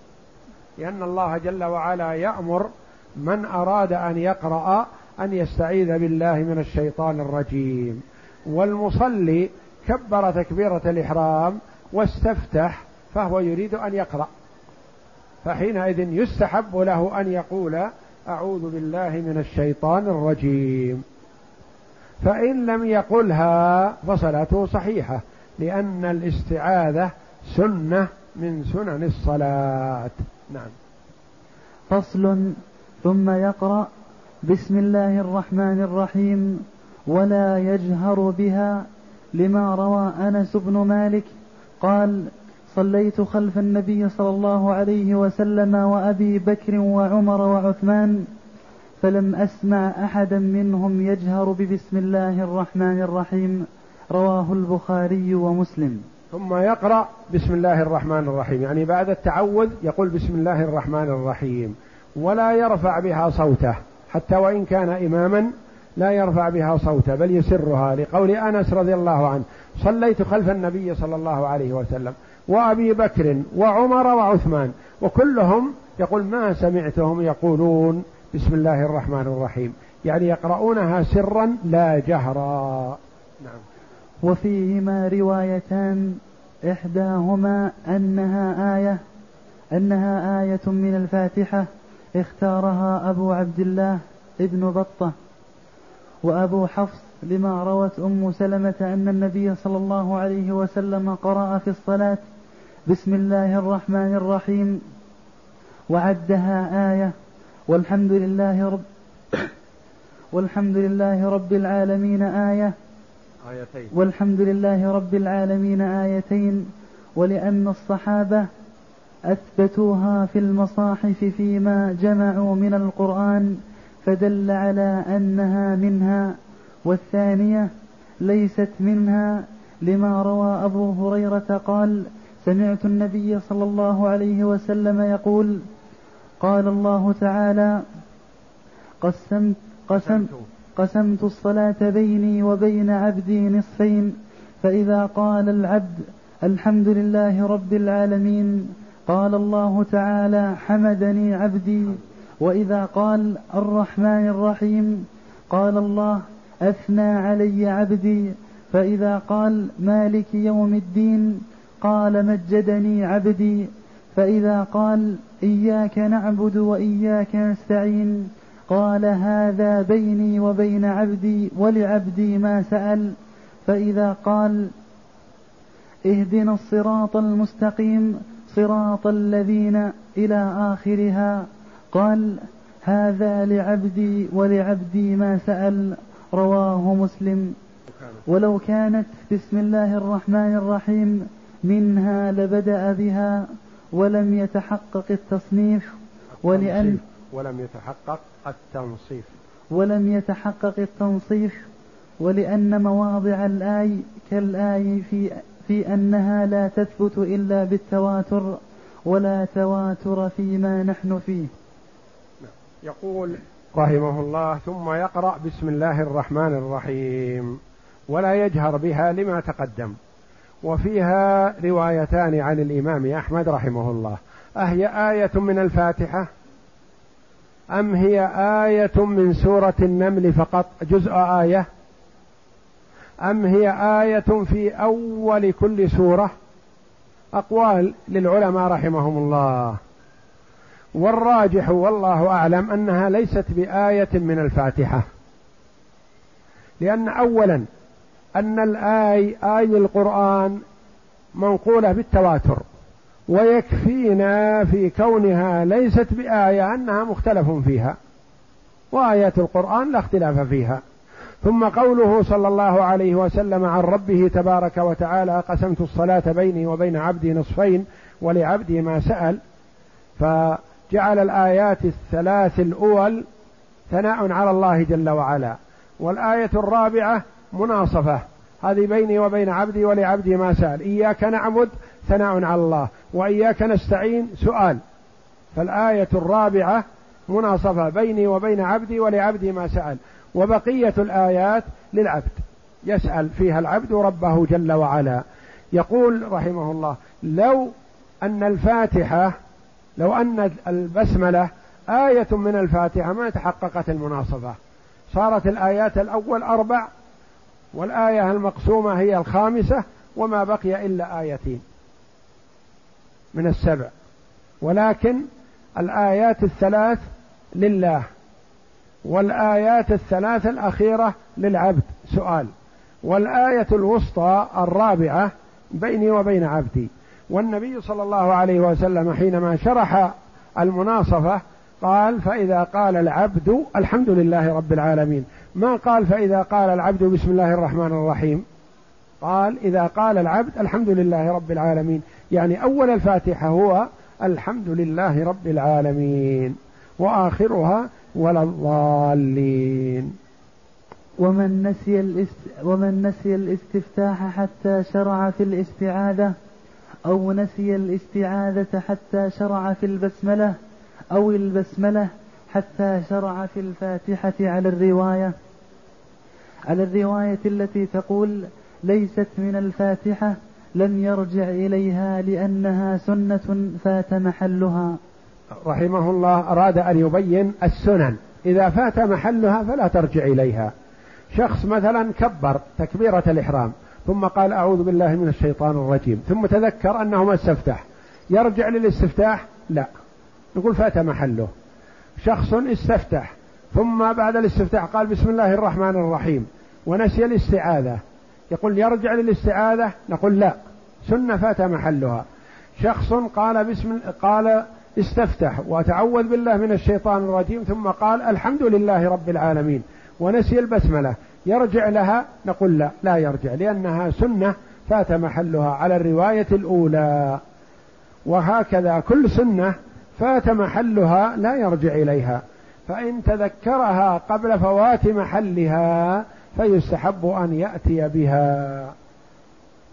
لأن الله جل وعلا يأمر من أراد أن يقرأ أن يستعيذ بالله من الشيطان الرجيم. والمصلي كبر تكبيرة الإحرام واستفتح فهو يريد أن يقرأ. فحينئذ يستحب له أن يقول أعوذ بالله من الشيطان الرجيم. فإن لم يقلها فصلاته صحيحة لأن الاستعاذة سنة من سنن الصلاة. نعم. فصل ثم يقرأ بسم الله الرحمن الرحيم ولا يجهر بها لما روى أنس بن مالك قال صليت خلف النبي صلى الله عليه وسلم وأبي بكر وعمر وعثمان فلم أسمع أحدا منهم يجهر ببسم الله الرحمن الرحيم. رواه البخاري ومسلم. ثم يقرأ بسم الله الرحمن الرحيم. يعني بعد التعوذ يقول بسم الله الرحمن الرحيم. ولا يرفع بها صوته حتى وإن كان إماما لا يرفع بها صوته بل يسرها لقول أنس رضي الله عنه صليت خلف النبي صلى الله عليه وسلم وأبي بكر وعمر وعثمان وكلهم يقول ما سمعتهم يقولون بسم الله الرحمن الرحيم يعني يقرؤونها سرا لا جهرا. نعم. وفيهما روايتان إحداهما أنها آية أنها آية من الفاتحة اختارها أبو عبد الله ابن بطة. وأبو حفص لما روت أم سلمة أن النبي صلى الله عليه وسلم قرأ في الصلاة بسم الله الرحمن الرحيم وعدها آية والحمد لله رب [COUGHS] والحمد لله رب العالمين آية آيتين. والحمد لله رب العالمين آيتين ولأن الصحابة أثبتوها في المصاحف فيما جمعوا من القرآن فدل على أنها منها والثانية ليست منها. لما روى أبو هريرة قال سمعت النبي صلى الله عليه وسلم يقول قال الله تعالى قسمت قسمت. قسمت الصلاة بيني وبين عبدي نصفين فإذا قال العبد الحمد لله رب العالمين قال الله تعالى حمدني عبدي. وإذا قال الرحمن الرحيم قال الله أثنى علي عبدي فإذا قال مالك يوم الدين قال مجدني عبدي فإذا قال إياك نعبد وإياك نستعين قال هذا بيني وبين عبدي ولعبدي ما سأل فإذا قال اهدنا الصراط المستقيم صراط الذين إلى آخرها. قال هذا لعبدي ولعبدي ما سأل رواه مسلم. ولو كانت بسم الله الرحمن الرحيم منها لبدأ بها ولم يتحقق التصنيف ولأن ولم يتحقق التنصيف. ولم يتحقق التنصيف ولأن مواضع الآي كالآي في في أنها لا تثبت إلا بالتواتر ولا تواتر فيما نحن فيه. يقول رحمه الله ثم يقرأ بسم الله الرحمن الرحيم. ولا يجهر بها لما تقدم. وفيها روايتان عن الإمام أحمد رحمه الله. أهي آية من الفاتحة؟ أم هي آية من سورة النمل فقط؟ جزء آية. أم هي آية في أول كل سورة؟ أقوال للعلماء رحمهم الله. والراجح والله أعلم أنها ليست بآية من الفاتحة. لأن اولا أن الآي آي القرآن منقولة بالتواتر ويكفينا في كونها ليست بآية أنها مختلف فيها وآيات القرآن لا اختلاف فيها. ثم قوله صلى الله عليه وسلم عن ربه تبارك وتعالى قسمت الصلاة بيني وبين عبدي نصفين ولعبدي ما سأل. ف جعل الآيات الثلاث الأول ثناء على الله جل وعلا والآية الرابعة مناصفة. هذه بيني وبين عبدي ولعبدي ما سأل. إياك نعبد ثناء على الله وإياك نستعين سؤال. فالآية الرابعة مناصفة. بيني وبين عبدي ولعبدي ما سأل. وبقية الآيات للعبد. يسأل فيها العبد ربه جل وعلا. يقول رحمه الله لو أن الفاتحة لو أن البسملة آية من الفاتحة ما تحققت المناصفة صارت الآيات الأول أربع والآية المقسومة هي الخامسة وما بقي إلا آيتين من السبع. ولكن الآيات الثلاث لله والآيات الثلاث الأخيرة للعبد. سؤال والآية الوسطى الرابعة بيني وبين عبدي والنبي صلى الله عليه وسلم حينما شرح المناصفة قال فإذا قال العبد الحمد لله رب العالمين. ما قال فإذا قال العبد بسم الله الرحمن الرحيم؟ قال إذا قال العبد الحمد لله رب العالمين. يعني أول الفاتحة هو الحمد لله رب العالمين وآخرها ولا الضالين. ومن نسي الاست... ومن نسي الاستفتاح حتى شرع في الاستعاذة أو نسي الاستعاذة حتى شرع في البسملة أو البسملة حتى شرع في الفاتحة على الرواية. على الرواية التي تقول ليست من الفاتحة لم يرجع إليها لأنها سنة فات محلها. رحمه الله أراد أن يبين السنن. إذا فات محلها فلا ترجع إليها. شخص مثلا كبر تكبيرة الإحرام ثم قال أعوذ بالله من الشيطان الرجيم. ثم تذكر أنه ما استفتح. يرجع للاستفتاح؟ لا. نقول فات محله. شخص استفتح. ثم بعد الاستفتاح قال بسم الله الرحمن الرحيم. ونسي الاستعاذة. يقول يرجع للاستعاذة؟ نقول لا. سنة فات محلها. شخص قال بسم قال استفتح. وتعوذ بالله من الشيطان الرجيم. ثم قال الحمد لله رب العالمين. ونسي البسملة. يرجع لها؟ نقول لا لا يرجع لأنها سنة فات محلها على الرواية الأولى. وهكذا كل سنة فات محلها لا يرجع إليها. فإن تذكرها قبل فوات محلها فيستحب أن يأتي بها.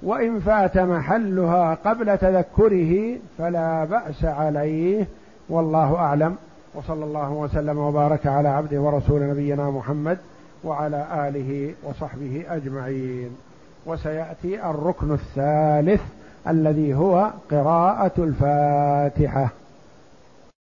وإن فات محلها قبل تذكره فلا بأس عليه. والله أعلم. وصلى الله وسلم وبارك على عبده ورسول نبينا محمد وعلى آله وصحبه أجمعين. وسيأتي الركن الثالث الذي هو قراءة الفاتحة.